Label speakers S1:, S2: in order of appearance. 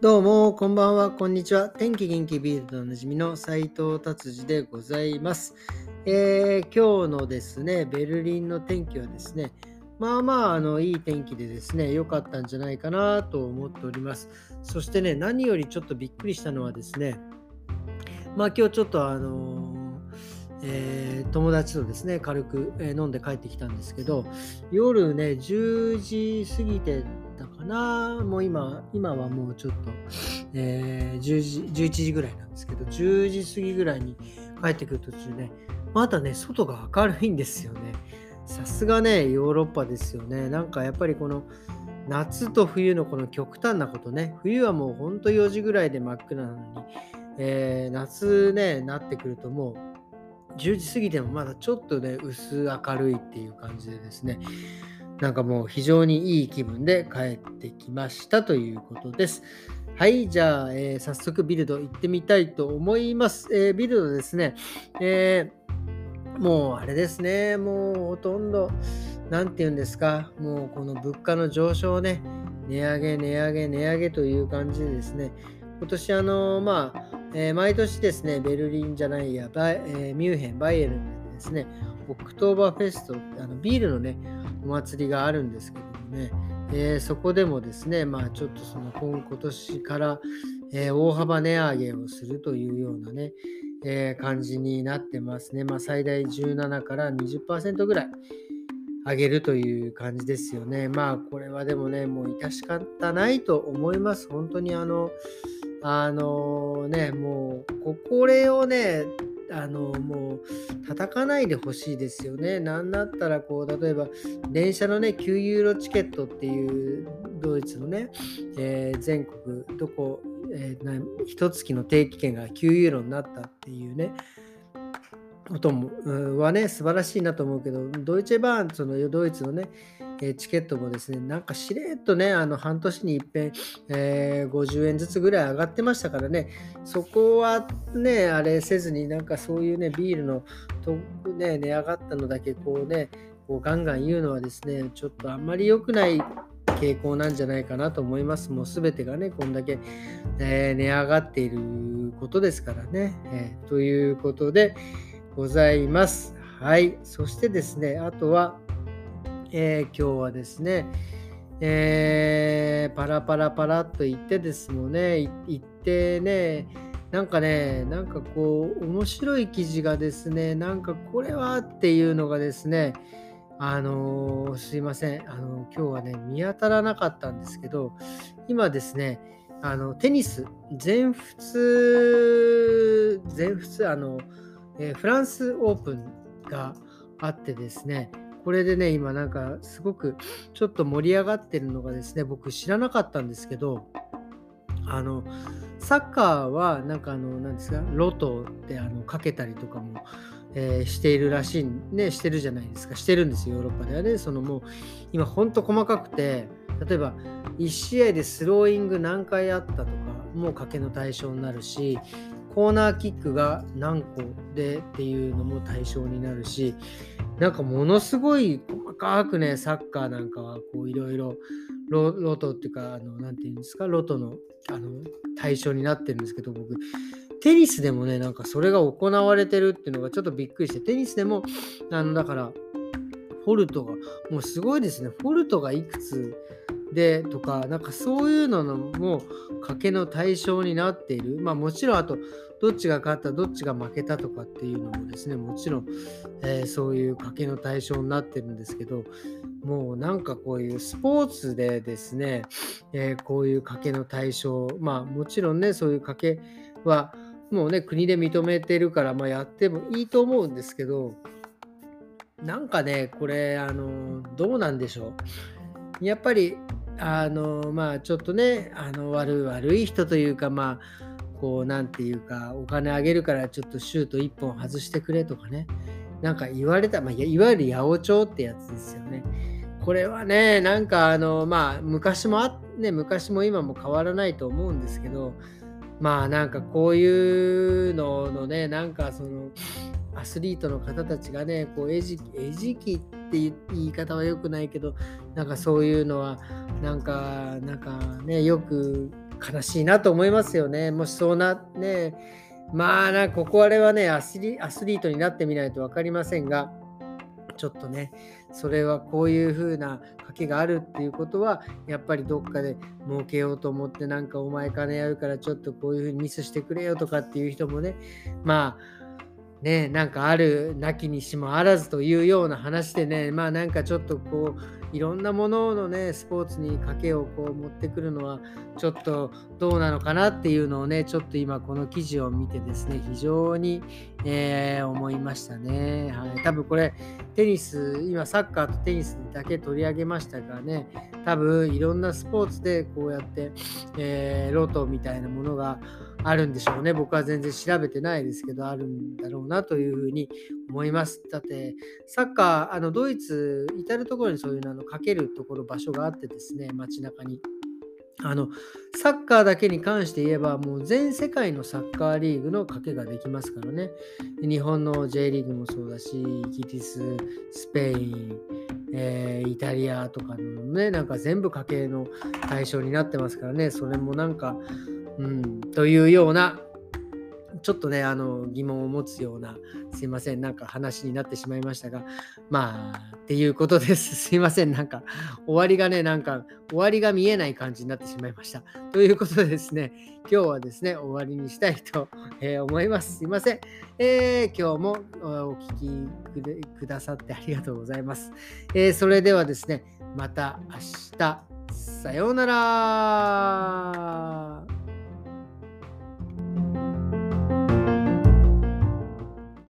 S1: どうも、こんばんは、こんにちは。天気元気ビールドおなじみの斉藤達治でございます、えー、今日のですね、ベルリンの天気はですね、まあまあ、あの、いい天気でですね、良かったんじゃないかなと思っております。そしてね、何よりちょっとびっくりしたのはですね、まあ今日ちょっとあのえー、友達とですね軽く、え飲んで帰ってきたんですけど夜ね10時過ぎてかな。もう今今はもうちょっと、えー、10時11時ぐらいなんですけど10時過ぎぐらいに帰ってくる途中ねまだね外が明るいんですよね。さすがねヨーロッパですよね。なんかやっぱりこの夏と冬のこの極端なことね。冬はもうほんと4時ぐらいで真っ暗なのに、えー、夏ねなってくるともう10時過ぎてもまだちょっとね、薄明るいっていう感じでですね、なんかもう非常にいい気分で帰ってきましたということです。はい、じゃあ、えー、早速ビルド行ってみたいと思います。えー、ビルドですね、えー、もうあれですね、もうほとんど、何て言うんですか、もうこの物価の上昇ね、値上げ、値上げ、値上げという感じでですね、今年あの、まあ、えー、毎年ですね、ベルリンじゃないや、バイえ、ミュンヘン、バイエルンでですね、オクトーバーフェスト、あのビールのね、お祭りがあるんですけどもね、えー、そこでもですね、まあちょっとその今今年から、え大幅値上げをするというようなね、え感じになってますね。まあ最大17から20%ぐらい上げるという感じですよね。まあこれはでもね、もう致し方ないと思います。本当にあの、あのね、もう、これをね、あのもう叩かないでほしいですよね。なんだったらこう例えば電車のね9ユーロチケットっていうドイツのね、えー、全国どこ、えー、一月の定期券が9ユーロになったっていうねこともはね素晴らしいなと思うけどドイツバーンそのドイツのねえチケットもですね、なんかしれっとね、あの半年に一遍、えー、50円ずつぐらい上がってましたからね、そこはね、あれせずに、なんかそういうね、ビールのと、ね、値上がったのだけこうね、こうガンガン言うのはですね、ちょっとあんまり良くない傾向なんじゃないかなと思います。もうすべてがね、こんだけ、えー、値上がっていることですからね。えー、ということでございます。はい。そしてですね、あとは、えー、今日はですね、えー、パラパラパラっと言ってですもんね、言ってね、なんかね、なんかこう、面白い記事がですね、なんかこれはっていうのがですね、あのー、すいません、あのー、今日はね、見当たらなかったんですけど、今ですね、あのテニス、全仏、全仏、あの、えー、フランスオープンがあってですね、これでね、今なんかすごくちょっと盛り上がってるのがですね、僕知らなかったんですけど、あの、サッカーはなんかあの、なんですか、ロトってあのかけたりとかも、えー、しているらしい、ね、してるじゃないですか、してるんですよ、ヨーロッパではね。そのもう、今ほんと細かくて、例えば1試合でスローイング何回あったとかも賭けの対象になるし、コーナーキックが何個でっていうのも対象になるし、なんかものすごい細かくね、サッカーなんかはこういろいろロトっていうか、あの、なていうんですか、ロトのあの対象になってるんですけど、僕、テニスでもね、なんかそれが行われてるっていうのがちょっとびっくりして、テニスでも、あの、だから、フォルトが、もうすごいですね、フォルトがいくつでとか、なんかそういうのも賭けの対象になっている。まあもちろん、あと、どっちが勝った、どっちが負けたとかっていうのもですね、もちろん、えー、そういう賭けの対象になってるんですけど、もうなんかこういうスポーツでですね、えー、こういう賭けの対象、まあもちろんね、そういう賭けは、もうね、国で認めてるから、まあ、やってもいいと思うんですけど、なんかね、これ、あの、どうなんでしょう。やっぱり、あの、まあ、ちょっとね、あの、悪悪い人というか、まあ、こう、なんていうか、お金あげるからちょっとシュート1本外してくれとかね、なんか言われた、まあ、いわゆる八百長ってやつですよね。これはね、なんかあの、まあ、昔もあ、ね、昔も今も変わらないと思うんですけど、まあなんかこういうののね、なんかその、アスリートの方たちがね、こう餌食餌食ってって言い方は良くないけど、なんかそういうのは、なんか、なんかね、よく悲しいなと思いますよね。もしそうな、ね、まあな、ここあれはねアスリ、アスリートになってみないと分かりませんが、ちょっとね、それはこういう風な賭けがあるっていうことは、やっぱりどっかで儲けようと思って、なんかお前金やるからちょっとこういう風にミスしてくれよとかっていう人もね、まあ、ね、なんかあるなきにしもあらずというような話でね、まあなんかちょっとこう、いろんなもののね、スポーツに賭けをこう持ってくるのは、ちょっとどうなのかなっていうのをね、ちょっと今この記事を見てですね、非常に、えー、思いましたね。はい。多分これ、テニス、今サッカーとテニスだけ取り上げましたがね、多分いろんなスポーツでこうやって、えー、ロトみたいなものが、あるんでしょうね。僕は全然調べてないですけど、あるんだろうなというふうに思います。だって、サッカー、あのドイツ、至る所にそういうののかけるところ、場所があってですね、街中に。あのサッカーだけに関して言えば、もう全世界のサッカーリーグの賭けができますからね。日本の J リーグもそうだし、イギリス、スペイン、えー、イタリアとかのね、なんか全部賭けの対象になってますからね、それもなんか、うん、というような、ちょっとね、あの疑問を持つような、すいません、なんか話になってしまいましたが、まあ、っていうことです。すいません、なんか終わりがね、なんか終わりが見えない感じになってしまいました。ということでですね、今日はですね、終わりにしたいと、えー、思います。すいません、えー、今日もお聞きくださってありがとうございます。えー、それではですね、また明日、さようなら